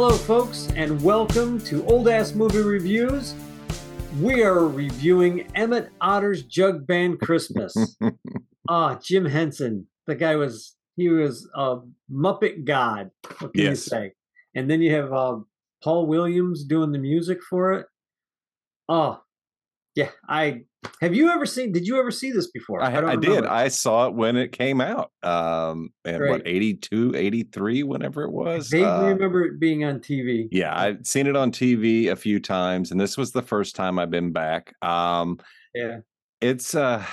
Hello, folks, and welcome to Old Ass Movie Reviews. We are reviewing Emmet Otter's Jug Band Christmas. Ah, Jim Henson. The guy was he was a Muppet God. What can you say? And then you have uh, Paul Williams doing the music for it. Oh, yeah. I have you ever seen? Did you ever see this before? I, don't I did. I saw it when it came out. Um, and what, Right. 82, 83, whenever it was. vaguely Uh, remember it being on TV. yeah, I've seen it on TV a few times, and this was the first time I've been back. Um, Yeah. it's uh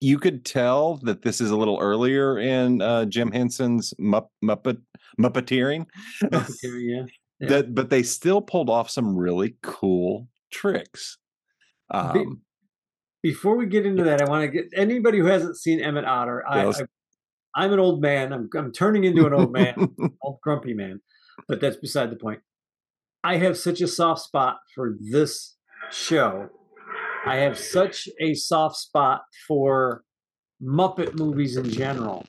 you could tell that this is a little earlier in uh Jim Henson's Mupp- Muppet Muppeteering. Puppeteer, yeah. yeah. that but they still pulled off some really cool tricks. Be- Um Before we get into that, I want to get anybody who hasn't seen Emmet Otter. I, Yes. I, I'm an old man. I'm, I'm turning into an old man, old grumpy man, but that's beside the point. I have such a soft spot for this show. I have such a soft spot for Muppet movies in general.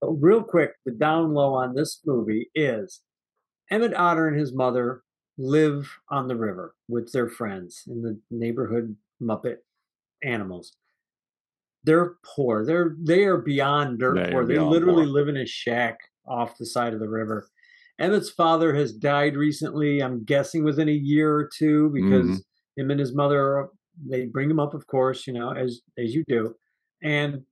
But real quick, the down low on this movie is Emmet Otter and his mother live on the river with their friends in the neighborhood Muppet animals. They're poor. They're they are beyond dirt They poor. They literally poor. live in a shack off the side of the river. Emmet's father has died recently. I'm guessing within a year or two because Mhm. him and his mother they bring him up, of course, you know, as as you do, and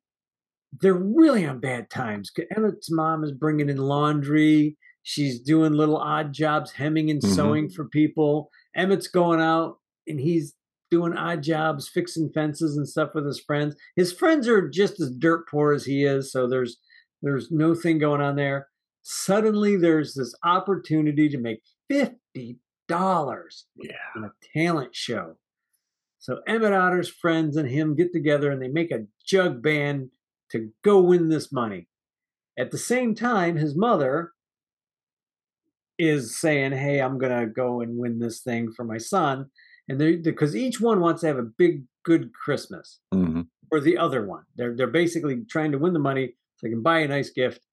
they're really on bad times. Emmet's mom is bringing in laundry. She's doing little odd jobs, hemming and Mhm. sewing for people. Emmet's going out and he's doing odd jobs, fixing fences and stuff with his friends. His friends are just as dirt poor as he is, so there's there's no thing going on there. Suddenly, there's this opportunity to make fifty dollars yeah. in a talent show. So Emmet Otter's friends and him get together and they make a jug band to go win this money. At the same time, his mother is saying, "Hey, I'm gonna go and win this thing for my son," and they because each one wants to have a big, good Christmas Mhm. for the other one. They're they're basically trying to win the money so they can buy a nice gift,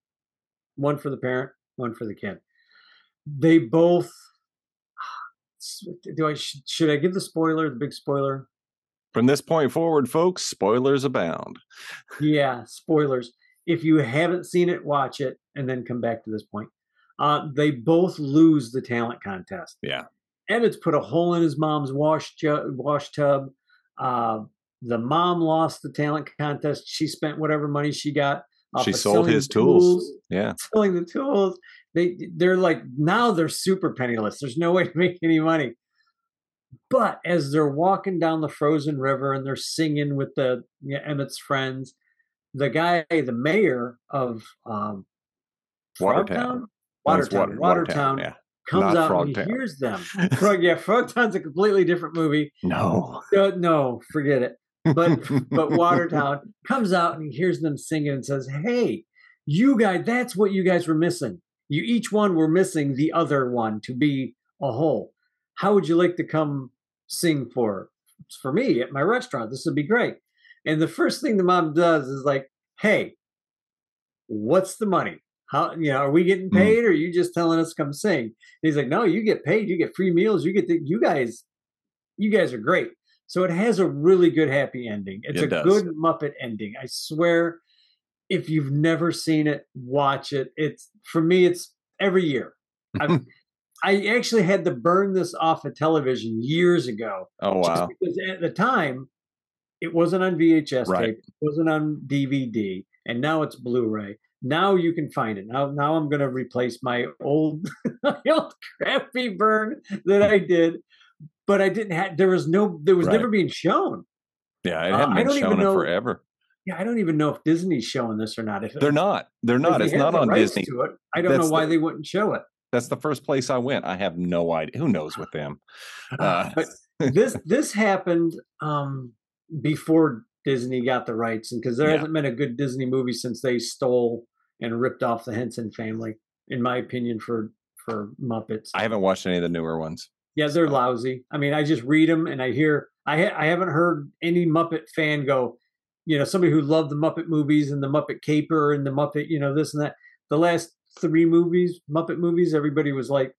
one for the parent, one for the kid. They both. Do I sh- should I give the spoiler, the big spoiler? From this point forward, folks, spoilers abound. Yeah, spoilers. If you haven't seen it, watch it and then come back to this point. Uh, they both lose the talent contest. Yeah. Emmet's put a hole in his mom's wash ju- wash tub. Uh, the mom lost the talent contest. She spent whatever money she got. off she sold his tools. Yeah. selling the tools. They they're like now they're super penniless. There's no way to make any money. But as they're walking down the frozen river and they're singing with the you know, Emmet's friends, the guy, the mayor of um, Watertown. Watertown, Water- Watertown, Yeah. comes not out and he hears them. Frog, yeah, Frogtown's a completely different movie. No. Uh, no, forget it but but Watertown comes out and he hears them singing and says, "Hey, you guys, that's what you guys were missing. You each one were missing the other one to be a whole. How would you like to come sing for for me at my restaurant? This would be great." And the first thing the mom does is like, "Hey, what's the money? How you know are we getting Hmm. paid, or are you just telling us to come sing?" And he's like, "No, you get paid. You get free meals. You get the, you guys, you guys are great." So it has a really good happy ending. It's It a does. good Muppet ending. I swear, if you've never seen it, watch it. It's for me, it's every year. I've, I actually had to burn this off of television years ago, Oh wow. because at the time it wasn't on VHS Right. tape, it wasn't on DVD, and now it's Blu-ray. Now you can find it. Now, now I'm going to replace my old, my old crappy burn that I did, but I didn't have. There was no. There was Right. never being shown. Yeah, it Uh, hadn't I been shown in know- forever. Yeah, I don't even know if Disney's showing this or not. If They're not. They're not. they It's not on Disney. It, I don't That's know why the- they wouldn't show it. That's the first place I went. I have no idea. Who knows with them? Uh, but this this happened um, before Disney got the rights, and because there Yeah. hasn't been a good Disney movie since they stole and ripped off the Henson family, in my opinion, for for Muppets. I haven't watched any of the newer ones. yeah, they're lousy. I mean, I just read them and I hear. I ha- I haven't heard any Muppet fan go, you know, somebody who loved the Muppet movies and the Muppet Caper and the Muppet, you know, this and that. The last three movies, Muppet movies, everybody was like,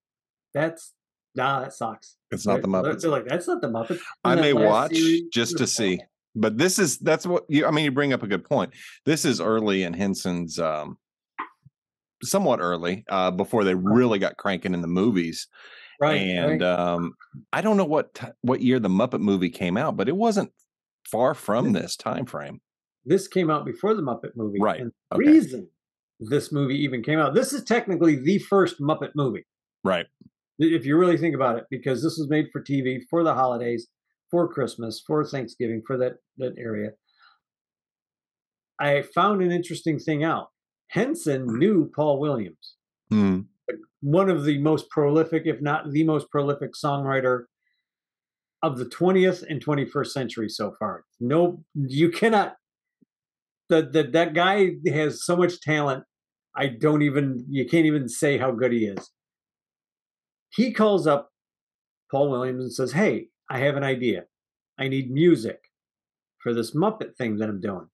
"That's nah, that sucks." It's not the They're- Muppets. They're like, "That's not the Muppets." I may watch series just to see. But this is that's what you I mean you bring up a good point. This is early in Henson's um somewhat early uh before they really got cranking in the movies. Right. and right. um I don't know what ti- what year the Muppet movie came out, but it wasn't far from this time frame. this came out before the Muppet movie. Right, And the okay. reason this movie even came out, this is technically the first Muppet movie. Right. if you really think about it, because this was made for TV for the holidays, for Christmas, for Thanksgiving, for that that area. I found an interesting thing out. Henson knew Paul Williams, Hmm. one of the most prolific, if not the most prolific songwriter of the 20th and 21st century so far. No, you cannot. That that that guy has so much talent. I don't even. You can't even say how good he is he calls up Paul Williams and says, Hey, I have an idea. I need music for this Muppet thing that I'm doing.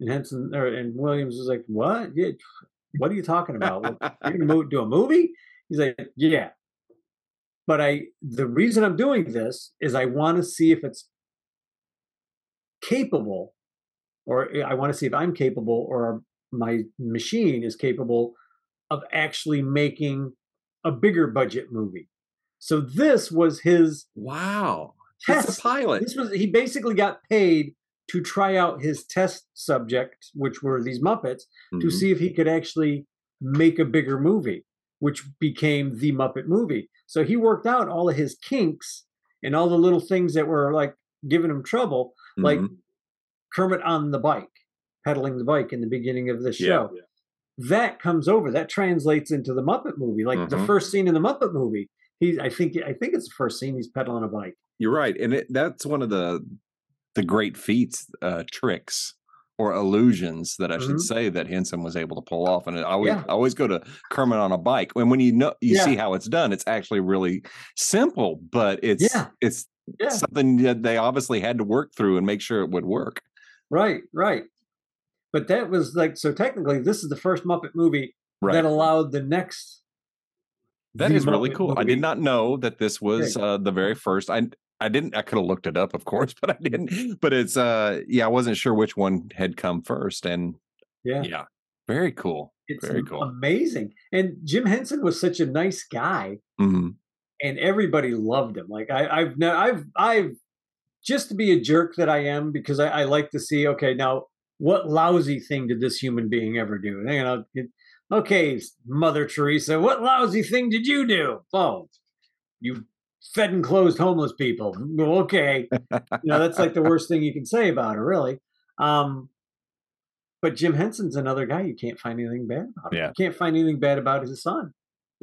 And Henson or, and Williams was like, What? Yeah, what are you talking about? You're gonna mo- do a movie? He's like, Yeah. But I the reason I'm doing this is I want to see if it's capable, or eh, I want to see if I'm capable or my machine is capable of actually making a bigger budget movie. So this was his Wow. test. It's a pilot. This was he basically got paid to try out his test subject, which were these Muppets, to Mhm. see if he could actually make a bigger movie, which became the Muppet movie. So he worked out all of his kinks and all the little things that were like giving him trouble, like Mhm. Kermit on the bike, pedaling the bike in the beginning of the Yeah. show. That comes over. That translates into the Muppet movie. Like the Mhm. first scene in the Muppet movie, he I think I think it's the first scene he's pedaling a bike. You're right, and it, that's one of the the great feats, uh, tricks or illusions that I should Mhm. say that Henson was able to pull off. And I always, Yeah. I always go to Kermit on a bike, and when you know you Yeah. see how it's done, it's actually really simple, but it's Yeah. it's something that they obviously had to work through and make sure it would work. Right, right. But that was like so technically this is the first Muppet movie Right. that allowed the next That is really cool. I did not know that this was uh, the very first. I I didn't. I could have looked it up, of course, but I didn't. But it's uh yeah, I wasn't sure which one had come first, and Yeah. yeah, very cool. It's very cool. amazing. And Jim Henson was such a nice guy Mhm. and everybody loved him. Like I, I've no, I've, I've just to be a jerk that I am because I, I like to see. Okay, now what lousy thing did this human being ever do? And, you know, it- okay, Mother Teresa, what lousy thing did you do? Oh, you fed and closed homeless people. Okay, you know that's like the worst thing you can say about her, really. Um, but Jim Henson's another guy you can't find anything bad about. Yeah. You can't find anything bad about his son.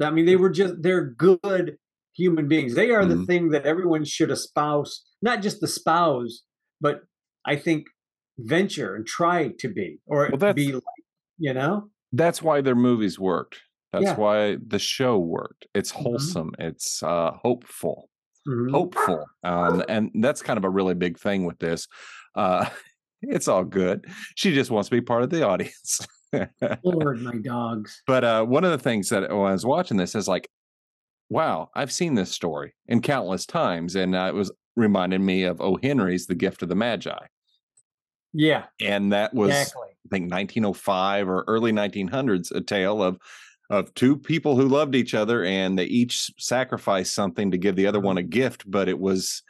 I mean, they were just they're good human beings. They are the Mhm. thing that everyone should espouse, not just espouse, but I think venture and try to be or Well, be like, you know? That's why their movies worked. That's Yeah. why the show worked. It's Mhm. wholesome. It's uh, hopeful. Mhm. Hopeful. Um, and that's kind of a really big thing with this. Uh, it's all good. She just wants to be part of the audience. Lord, my dogs. But uh, one of the things that when I was watching this is like, wow, I've seen this story in countless times, and uh, it was reminded me of O. Henry's "The Gift of the Magi," Yeah, and that was exactly. I think 1905 or early 1900s, a tale of of two people who loved each other, and they each sacrificed something to give the other one mm-hmm. a gift, but it was.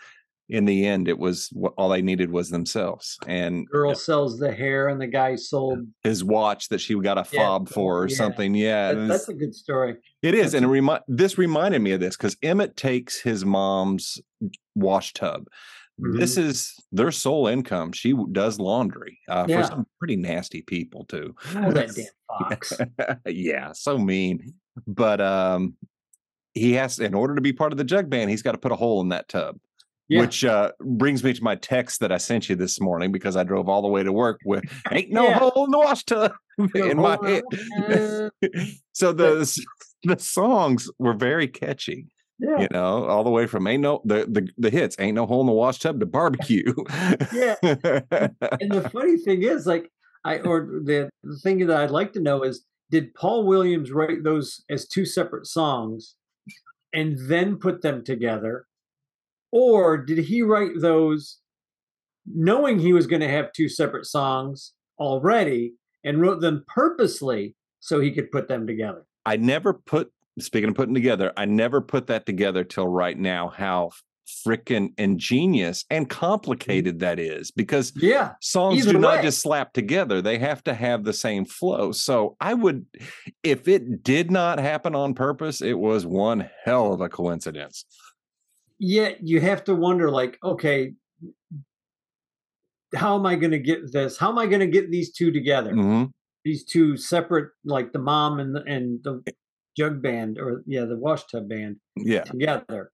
In the end, it was what all they needed was themselves, and Girl sells the hair, and the guy sold. his watch that she got a Yeah, fob for or yeah. something. Yeah, That, that's a good story. It is, That's and it remi- this reminded me of this because Emmet takes his mom's wash tub. This is their sole income. She does laundry uh, Yeah. for some pretty nasty people too. Oh, that damn fox. yeah, so mean. But um, he has, in order to be part of the jug band, he's got to put a hole in that tub. Yeah. Which uh, brings me to my text that I sent you this morning because I drove all the way to work with "Ain't no Yeah. hole in the wash tub" in my head. so the the songs were very catchy Yeah. you know all the way from ain't no the the, the hits ain't no hole in the wash tub to barbecue Yeah. and the funny thing is, like, I or the, the thing that I'd like to know is, did Paul Williams write those as two separate songs and then put them together? Or did he write those knowing he was going to have two separate songs already and wrote them purposely so he could put them together? I never put, speaking of putting together, I never put that together till right now how freaking ingenious and complicated that is because yeah songs do not just slap together they have to have the same flow. So i would if it did not happen on purpose it was one hell of a coincidence. Yet you have to wonder like okay how am i going to get this? How am i going to get these two together? Mm-hmm. these two separate like the mom and the, and the jug band or yeah the wash tub band yeah together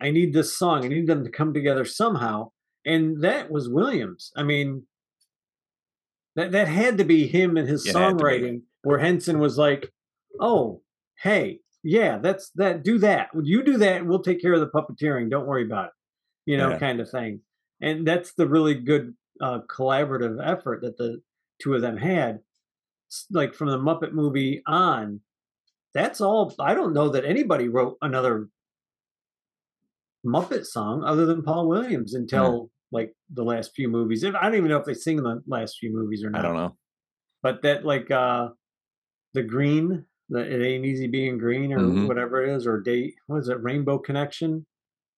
I need this song. I need them to come together somehow. And that was Williams. I mean, that that had to be him and his it songwriting, where Henson was like, "Oh, hey, yeah, that's that. Do that. You do that. We'll take care of the puppeteering. Don't worry about it." You know, yeah. kind of thing. And that's the really good uh, collaborative effort that the two of them had. Like from the Muppet movie on, that's all. I don't know that anybody wrote another Muppet song other than Paul Williams until yeah. like the last few movies. I don't even know if they sing in the last few movies or not. I don't know. But that like uh the green, the it ain't easy being green or mm-hmm. whatever it is, or date what is it, Rainbow Connection?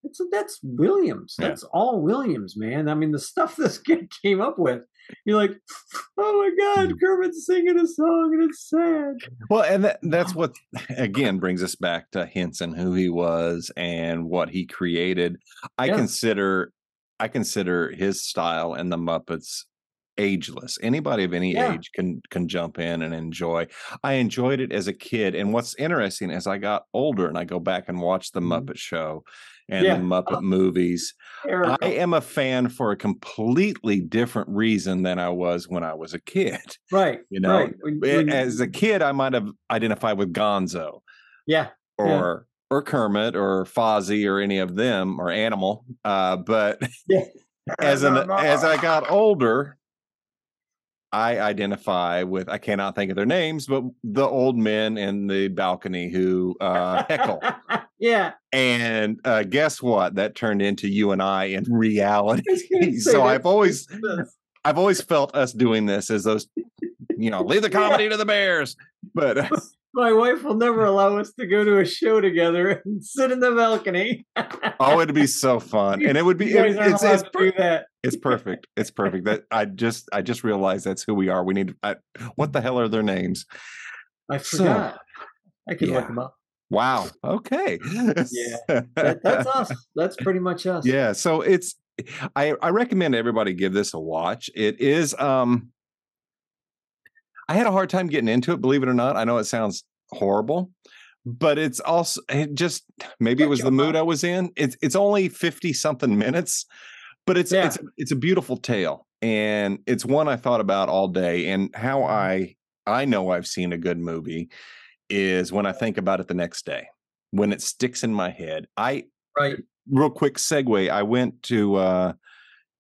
It's that's Williams. That's yeah. all Williams, man. I mean, the stuff this kid came up with. You're like, oh my God, mm. Kermit's singing a song and it's sad. Well, and that, that's what again brings us back to Henson, who he was and what he created. I yeah. consider I consider his style and the Muppets ageless. Anybody of any yeah. age can can jump in and enjoy. I enjoyed it as a kid, and what's interesting as I got older and I go back and watch the mm-hmm. Muppet Show and yeah. the Muppet movies, I am a fan for a completely different reason than I was when I was a kid. Right. You know, right. When, when, as a kid, I might have identified with Gonzo. Yeah. Or or Kermit or Fozzie or any of them or Animal. Uh, but as an as I got older, I identify with I cannot think of their names, but the old men in the balcony who uh, heckle. Yeah. And uh, guess what? That turned into you and I in reality. so I've always I've always felt us doing this as those, you know, leave the comedy yeah. to the bears. But my wife will never allow us to go to a show together and sit in the balcony. oh, it'd be so fun, and it would be. It, it's, it's, that. it's perfect. It's perfect. That I just I just realized that's who we are. We need. I, what the hell are their names? I forgot. So, I can yeah. look them up. Wow. Okay. yeah, that, that's us. That's pretty much us. Yeah. So it's. I I recommend everybody give this a watch. It is um I had a hard time getting into it, believe it or not. I know it sounds horrible, but it's also it just maybe it was the mood I was in. It's it's only 50 something minutes, but it's yeah. it's it's a beautiful tale and it's one I thought about all day and how mm-hmm. I I know I've seen a good movie is when I think about it the next day. When it sticks in my head. I right real quick segue. I went to uh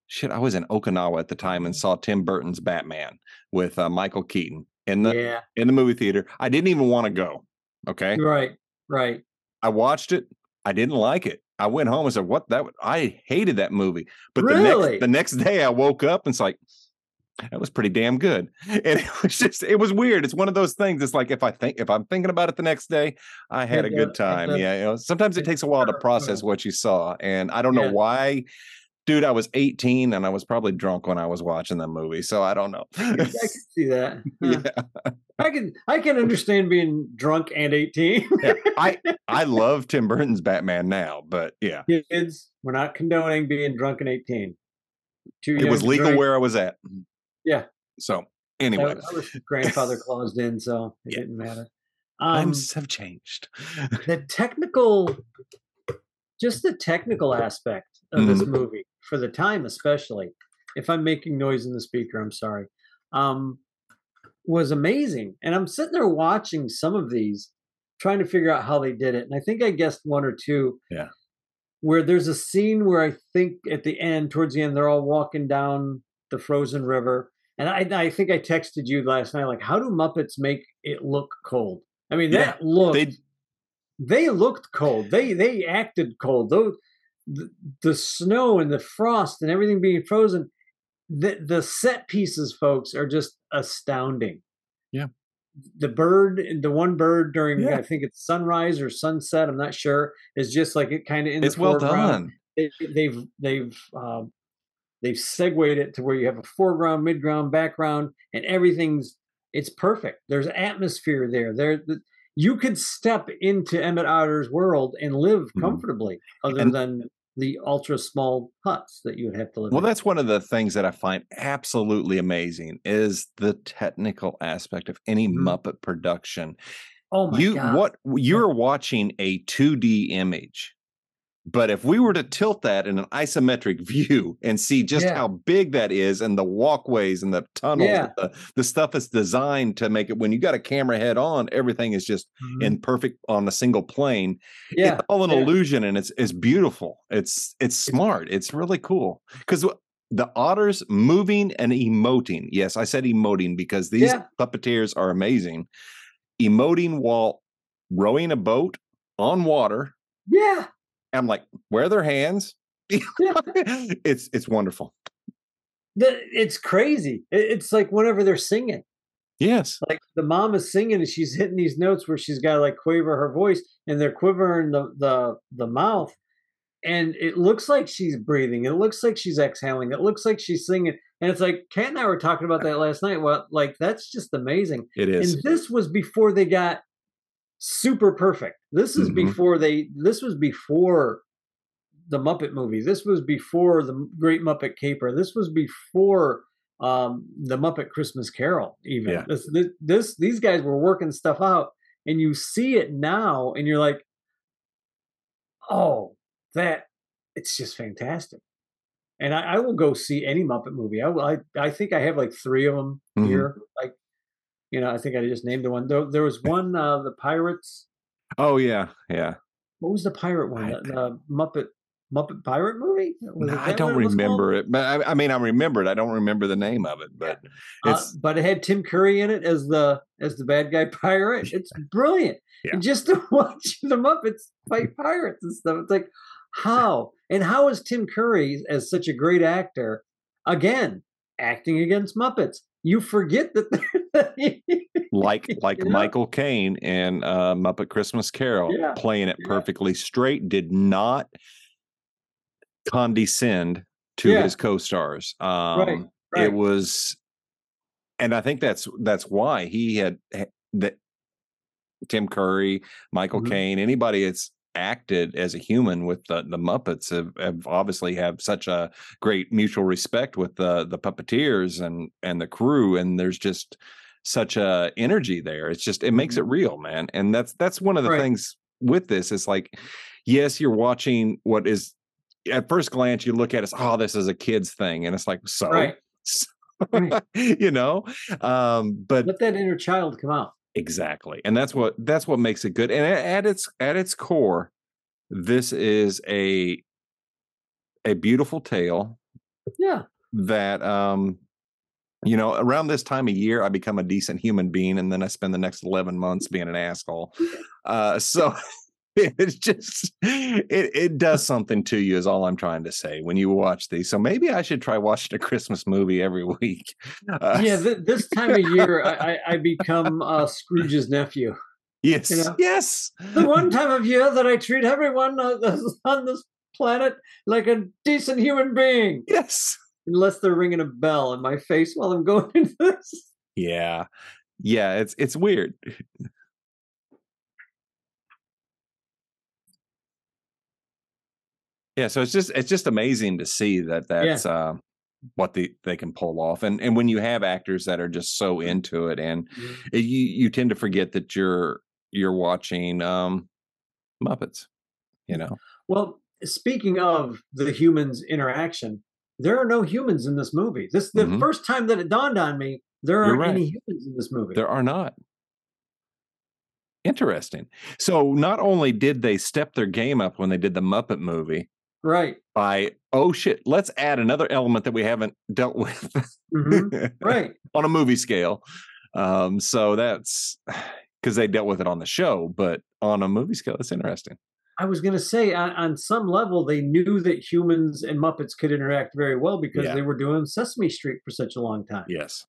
shit, I was in Okinawa at the time and saw Tim Burton's Batman with uh, Michael Keaton in the yeah. in the movie theater. I didn't even want to go. Okay, right, right. I watched it. I didn't like it. I went home and said, "What that?" I hated that movie. But really? the next the next day, I woke up and it's like that was pretty damn good. And it was just it was weird. It's one of those things. It's like if I think if I'm thinking about it the next day, I had a good time. Yeah, you know, sometimes it takes a while to process what you saw, and I don't know why dude, I was 18 and I was probably drunk when I was watching the movie. So I don't know. I can see that. Yeah. I can I can understand being drunk and 18. yeah. I I love Tim Burton's Batman now, but yeah. Kids, we're not condoning being drunk and 18. Too it was legal drink. where I was at. Yeah. So anyway. I was grandfather claused in, so it yeah. didn't matter. Um, Times have changed. the technical just the technical aspect of mm-hmm. this movie for the time, especially. If I'm making noise in the speaker, I'm sorry. Um, was amazing, and I'm sitting there watching some of these, trying to figure out how they did it. And I think I guessed one or two. Yeah. Where there's a scene where I think at the end, towards the end, they're all walking down the frozen river, And I, I think I texted you last night, like, how do Muppets make it look cold? I mean, Yeah, that looked they- they looked cold. They they acted cold. Those the, the snow and the frost and everything being frozen. The the set pieces, folks, are just astounding. Yeah. The bird, the one bird during Yeah. I think it's sunrise or sunset. I'm not sure. Is just like it kind of in It's the well foreground. done. They, they've they've um, they've segued it to where you have a foreground, midground, background, and everything's it's perfect. There's atmosphere there. There, the, you could step into Emmet Otter's world and live Mhm. comfortably, other And- than the ultra small huts that you would have to live. Well, in. that's one of the things that I find absolutely amazing is the technical aspect of any Mhm. Muppet production. oh my you god! what you're watching a 2D image. But if we were to tilt that in an isometric view and see just Yeah. how big that is and the walkways and the tunnels, Yeah. the, the stuff is designed to make it when you got a camera head on, everything is just Mhm. in perfect on a single plane. yeah, It's all an yeah. illusion and it's it's beautiful. It's it's smart. It's really cool. Because the otters moving and emoting. Yes, I said emoting because these puppeteers are amazing. Emoting while rowing a boat on water. yeah, I'm like, where are their hands? it's it's wonderful. The- it's crazy. It's like whenever they're singing. Yes. like the mom is singing and she's hitting these notes where she's got to like quaver her voice and they're quivering the the the mouth and it looks like she's breathing it looks like she's exhaling it looks like she's singing and it's like Kat and I were talking about uh that last night well like that's just amazing It is. and this was before they got super perfect this is Mhm. before they this was before the Muppet movie this was before the Great Muppet Caper this was before um the Muppet Christmas Carol even Yeah. this, this this these guys were working stuff out and you see it now and you're like oh that it's just fantastic and I, I will go see any Muppet movie I will I, I think I have like three of them Mhm. here like you know I think I just named the one there, there was one uh the Pirates oh yeah, yeah. what was the pirate one the, the Muppet Muppet Pirate movie No, I don't it was called? remember it, but I, I mean, I remember it. I don't remember the name of it, but Uh, it's but it had Tim Curry in it as the as the bad guy pirate. It's brilliant. Yeah. And just to watch the Muppets fight pirates and stuff, it's like how and how is Tim Curry as such a great actor again acting against Muppets? You forget that. like like know? Michael Caine in uh, Muppet Christmas Carol, Yeah, playing it yeah. perfectly straight, did not condescend to Yeah. his co-stars. Um, right. It was, and I think that's that's why he had that Tim Curry, Michael Mhm. Caine, anybody that's acted as a human with the, the Muppets have, have obviously have such a great mutual respect with the the puppeteers and and the crew, and there's just such a energy there. It's just it makes it real, man. And that's that's one of the Mm-hmm. Right. things with this. it's like, yes, you're watching what is at first glance you look at it oh this is a kids thing and it's like so Right. Right. you know um but Let that inner child come out. Exactly and that's what that's what makes it good and at, its at its core this is a a beautiful tale Yeah. that um you know around this time of year i become a decent human being and then i spend the next 11 months being an asshole uh so it's just it it does something to you is all i'm trying to say when you watch these so maybe i should try watching a christmas movie every week uh, Yeah. Th- this time of year, I, I, become uh, Scrooge's nephew. yes know? yes the one time of year that I treat everyone on this- on this planet like a decent human being, yes unless they're ringing a bell in my face while I'm going into this. yeah yeah it's it's weird yeah so it's just it's just amazing to see that that's uh what they they can pull off and and when you have actors that are just so into it and it- you you tend to forget that you're you're watching um muppets you know Well, speaking of the humans' interaction, there are no humans in this movie. This the Mhm. first time that it dawned on me there aren't right. any humans in this movie. There are not. Interesting. So not only did they step their game up when they did the Muppet movie, Right. by oh shit, let's add another element that we haven't dealt with Mhm. Right. on a movie scale. Um, so that's because they dealt with it on the show, but on a movie scale, it's interesting. I was going to say, on, on some level, they knew that humans and Muppets could interact very well because Yeah. they were doing Sesame Street for such a long time. Yes,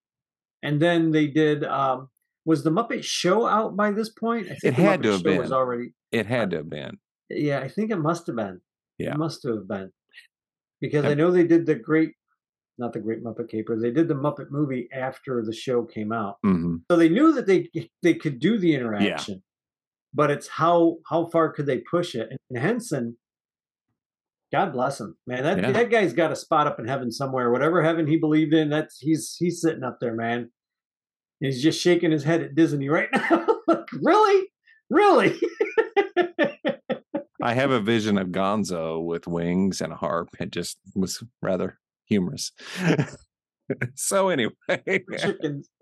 And then they did. Um, was the Muppet Show out by this point? I think It had Muppet to have Show was been. already. it had to have been. Yeah, I think it must have been. Yeah. It must have been. Because I know they did the great, not the Great Muppet Caper. They did the Muppet movie after the show came out. hmm So they knew that they they could do the interaction, but it's how how far could they push it? And Henson, God bless him, man. That Yeah. that guy's got a spot up in heaven somewhere. Whatever heaven he believed in, that's he's he's sitting up there, man. And he's just shaking his head at Disney right now. like, really, really. I have a vision of Gonzo with wings and a harp. It just was rather humorous. so anyway, Chickens,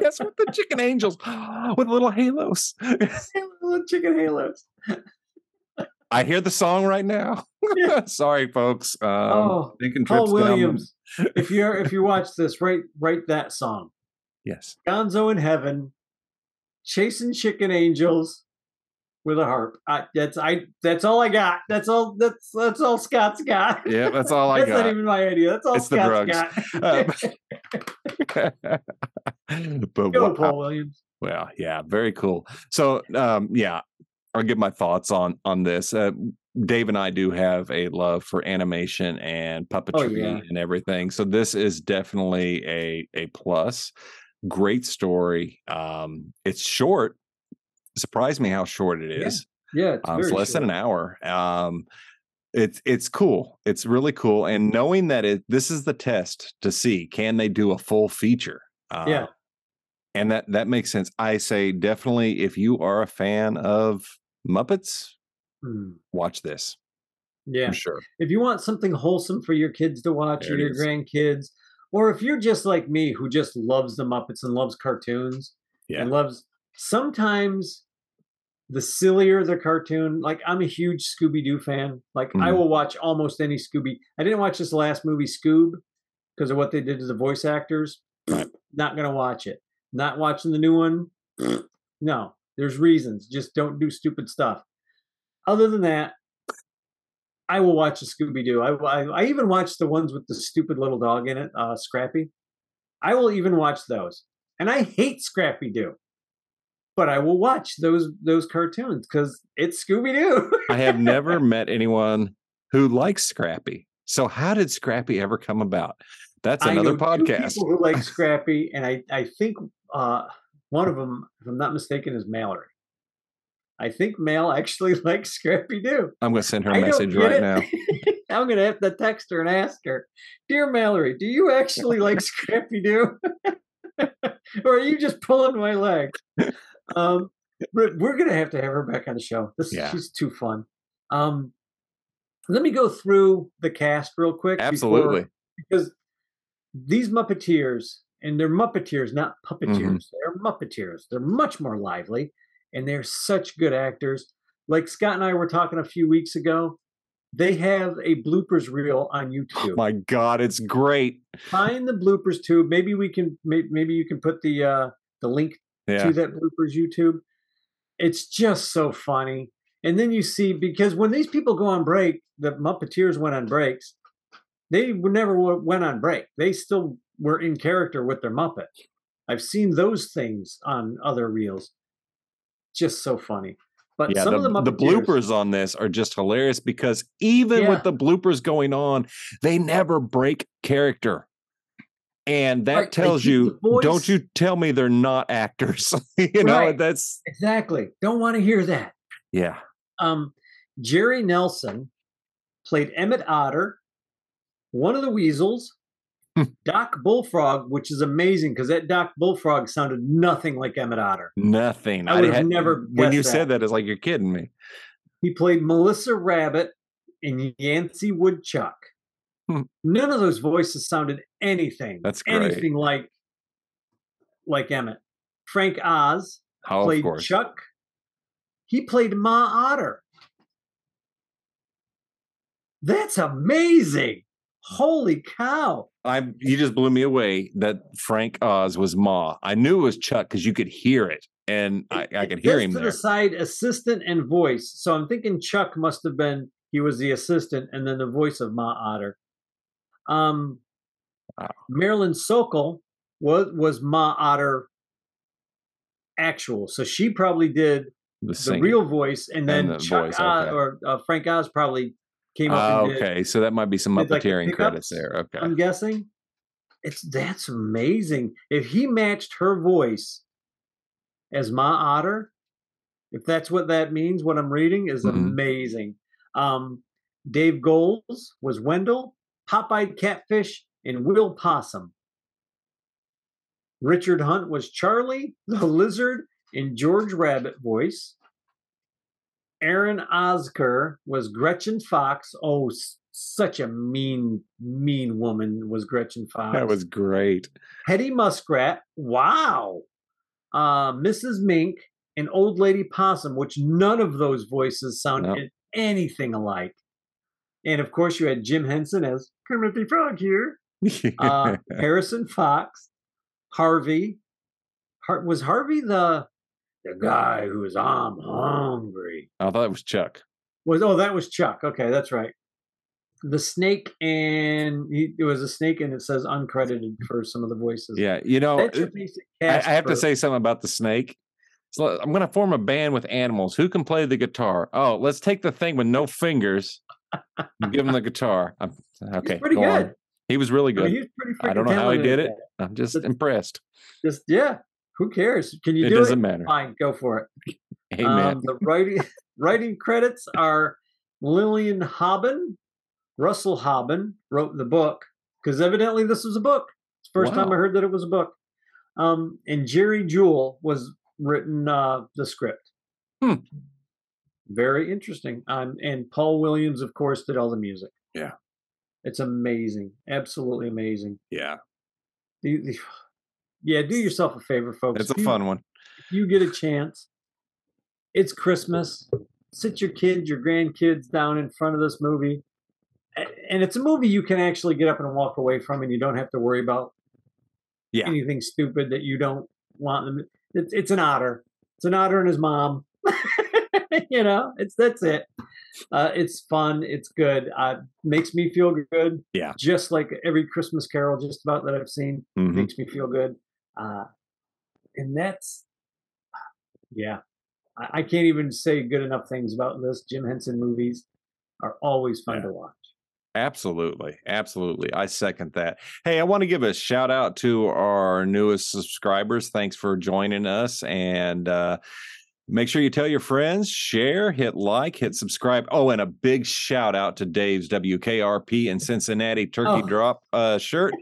yes, with the chicken angels with little halos. little chicken halos. I hear the song right now. Sorry, folks. Um, Oh, Paul trips down the- Williams. if you're if you watch this, write write that song. Yes. Gonzo in heaven, chasing chicken angels with a harp. I, that's I. That's all I got. That's all. That's that's all Scott's got. Yeah, that's all I got. that's not even my idea. That's all It's Scott's got. Um, but Go, wow. Paul Williams. Well, yeah, very cool. So, um, yeah, I'll give my thoughts on on this. Uh, Dave and I do have a love for animation and puppetry Oh, yeah. and everything. So this is definitely a a plus. Great story. Um, it's short. Surprised me how short it Yeah. Yeah, it's Um, it's less than an hour. Um, it's it's cool. It's really cool, and knowing that it this is the test to see can they do a full feature. Uh, Yeah. and that that makes sense. I say definitely if you are a fan of Muppets, Hmm. watch this Yeah. for sure. If you want something wholesome for your kids to watch There or your is. grandkids, or if you're just like me who just loves the Muppets and loves cartoons Yeah. and loves sometimes the sillier the cartoon. Like I'm a huge Scooby Doo fan. Like I Mhm. will watch almost any Scooby. I didn't watch this last movie Scoob because of what they did to the voice actors. Not gonna watch it. Not watching the new one. no, there's reasons. Just don't do stupid stuff. Other than that, I will watch a Scooby Doo. I, I I even watch the ones with the stupid little dog in it, uh, Scrappy. I will even watch those, and I hate Scrappy Doo, but I will watch those those cartoons because it's Scooby Doo. I have never met anyone who likes Scrappy. So how did Scrappy ever come about? That's I another podcast. People who like Scrappy, and I I think uh, one of them, if I'm not mistaken, is Mallory. I think Mal actually likes Scrappy Doo. I'm going to send her I a don't message right it. now. I'm gonna have to text her and ask her, dear Mallory, do you actually like Scrappy Doo, or are you just pulling my leg? Um, but we're gonna have to have her back on the show. This Yeah. she's too fun. Um, let me go through the cast real quick. before- Absolutely. because these Muppeteers, and they're Muppeteers, not puppeteers, Mhm. they're Muppeteers. They're much more lively, and they're such good actors. Like Scott and I were talking a few weeks ago, they have a bloopers reel on YouTube. My God, it's great. Find the bloopers tube. Maybe we can. Maybe you can put the uh, the link Yeah. to that bloopers YouTube. It's just so funny. And then you see because when these people go on break, the Muppeteers went on breaks. They never went on break. They still were in character with their Muppet. I've seen those things on other reels. Just so funny. But yeah, some the, of the the bloopers on this are just hilarious because even Yeah. with the bloopers going on, they never break character. And that Right, tells you, don't you tell me they're not actors. you know, Right. that's exactly. Don't want to hear that. yeah. Um, Jerry Nelson played Emmet Otter, one of the Weasels, Hmm. Doc Bullfrog, which is amazing because that Doc Bullfrog sounded nothing like Emmet Otter. Nothing. I would've had- never when you guessed said that. that, it's like you're kidding me. He played Melissa Rabbit and Yancey Woodchuck. Hmm. None of those voices sounded anything. That's great. anything like like Emmet. Frank Oz Oh, He played Ma Otter. That's amazing. Holy cow. I you just blew me away that Frank Oz was Ma. I knew it was Chuck because you could hear it, and I, I could hear him to there. the side assistant and voice. So I'm thinking Chuck must have been he was the assistant and then the voice of Ma Otter. Um Wow. Marilyn Sokol was was Ma Otter actual. So she probably did The, the real voice and then the Chuck voice, Oz, okay. or uh, Frank Oz probably came up and did okay, so that might be some did, like, puppeteering credits there. Okay, I'm guessing. It's that's amazing. If he matched her voice as Ma Otter, if that's what that means, what I'm reading is Mhm. amazing. Um, Dave Goelz was Wendell, Popeye Catfish, and Will Possum. Richard Hunt was Charlie, the Lizard, in George Rabbit voice. Eren Ozker was Gretchen Fox. Oh, such a mean, mean woman was Gretchen Fox. that was great. Hetty Muskrat. Wow. Uh, Mrs. Mink and Old Lady Possum, which none of those voices sounded No. a- anything alike. And of course, you had Jim Henson as Kermit the Frog here. Uh, Harrison Fox, Harvey. Har- was Harvey the the guy who was I'm hungry? I thought it was Chuck. Was oh that was Chuck? Okay, that's right. The snake and he, it was a snake and it says uncredited for some of the voices. Yeah, you know, That's your it- basic I, I have to say something about the snake. So I'm going to form a band with animals. Who can play the guitar? Oh, let's take the thing with no fingers. Give him the guitar. I'm, okay, He's pretty go on. He was really I mean, good. he's pretty I don't know how he did it. I'm just But- impressed. Just yeah. Who cares? Can you do It do doesn't it? matter. Fine, go for it. Amen. Um, the writing writing credits are Lillian Hoban, Russell Hoban wrote the book because evidently this was a book. It's the first time I heard that it was a book. Um, and Jerry Juhl was written uh, the script. Hmm. Very interesting. Um, and Paul Williams, of course, did all the music. Yeah. It's amazing, absolutely amazing. yeah, The- the- yeah, do yourself a favor, folks. it's a you- fun one. if you get a chance, it's Christmas. Sit your kids, your grandkids down in front of this movie. And it's a movie you can actually get up and walk away from, and you don't have to worry about Yeah. anything stupid that you don't want them. It's it's an otter. It's an otter and his mom. you know, it's that's it. Uh, it's fun. It's good. Uh, makes me feel good. Yeah. Just like every Christmas Carol, just about that I've seen Mhm. makes me feel good. Uh, and that's, yeah, I, I can't even say good enough things about this. Jim Henson movies are always fun Yeah. to watch. Absolutely. Absolutely. I second that. Hey, I want to give a shout out to our newest subscribers. Thanks for joining us. And uh, make sure you tell your friends, share, hit like, hit subscribe. Oh, and a big shout out to Dave's WKRP in Cincinnati Turkey Oh. Drop uh, shirt.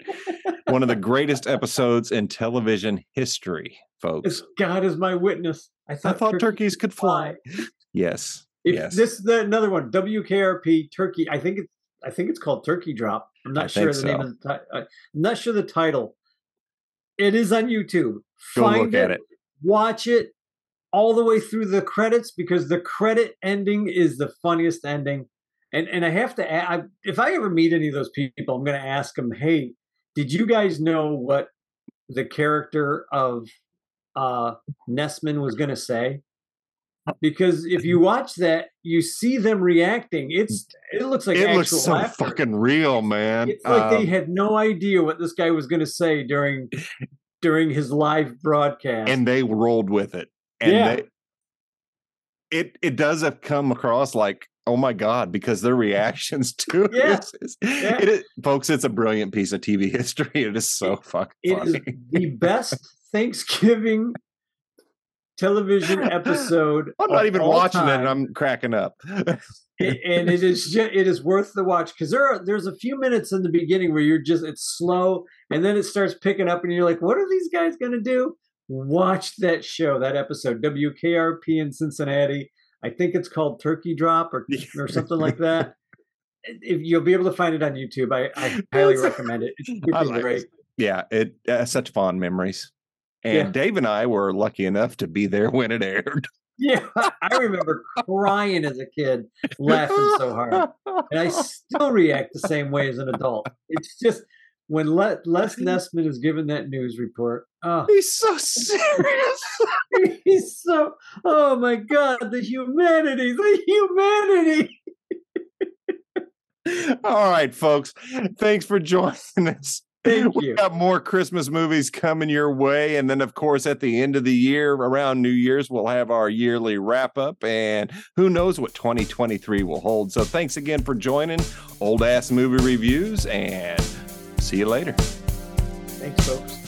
One of the greatest episodes in television history, folks. God is my witness. I I thought, thought turkeys turkeys could fly. Yes. If yes. this the another one, WKRP Turkey. I think it's I think it's called Turkey Drop. I'm I not sure the think name of the uh, I'm not sure the title. It is on YouTube. Go Find look at it. watch it all the way through the credits because the credit ending is the funniest ending. And and I have to, I, if I ever meet any of those people, I'm going to ask them, hey, did you guys know what the character of uh, Nessman was going to say? Because if you watch that, you see them reacting. It's it looks like it looks so laughter. fucking real, man. It's like they Um, had no idea what this guy was going to say during during his live broadcast. and they rolled with it. And Yeah. they, it it does have come across like, oh my god, because their reactions to Yeah. this is, Yeah. it is, folks. It's a brilliant piece of TV history. It is so fucking It is funny. the best Thanksgiving television episode. I'm not even watching it, and I'm cracking up. And it is ju- it is worth the watch because there are there's a few minutes in the beginning where you're just it's slow and then it starts picking up and you're like, what are these guys gonna do? Watch that show, that episode, WKRP in Cincinnati. I think it's called Turkey Drop or or something like that. If you'll be able to find it on YouTube, I, I highly recommend it. It's I like great. yeah, it uh, such fond memories. And Yeah. Dave and I were lucky enough to be there when it aired. Yeah, I remember crying as a kid, laughing so hard, and I still react the same way as an adult. It's just when Le- Les Nessman is given that news report. Oh, He's so serious. he's so. Oh my God, the humanity, the humanity. All right, folks. Thanks for joining us. Thank you. we you. got more Christmas movies coming your way. And then, of course, at the end of the year, around New Year's, we'll have our yearly wrap up. And who knows what 2023 will hold. So thanks again for joining Old Ass Movie Reviews and see you later. Thanks, folks.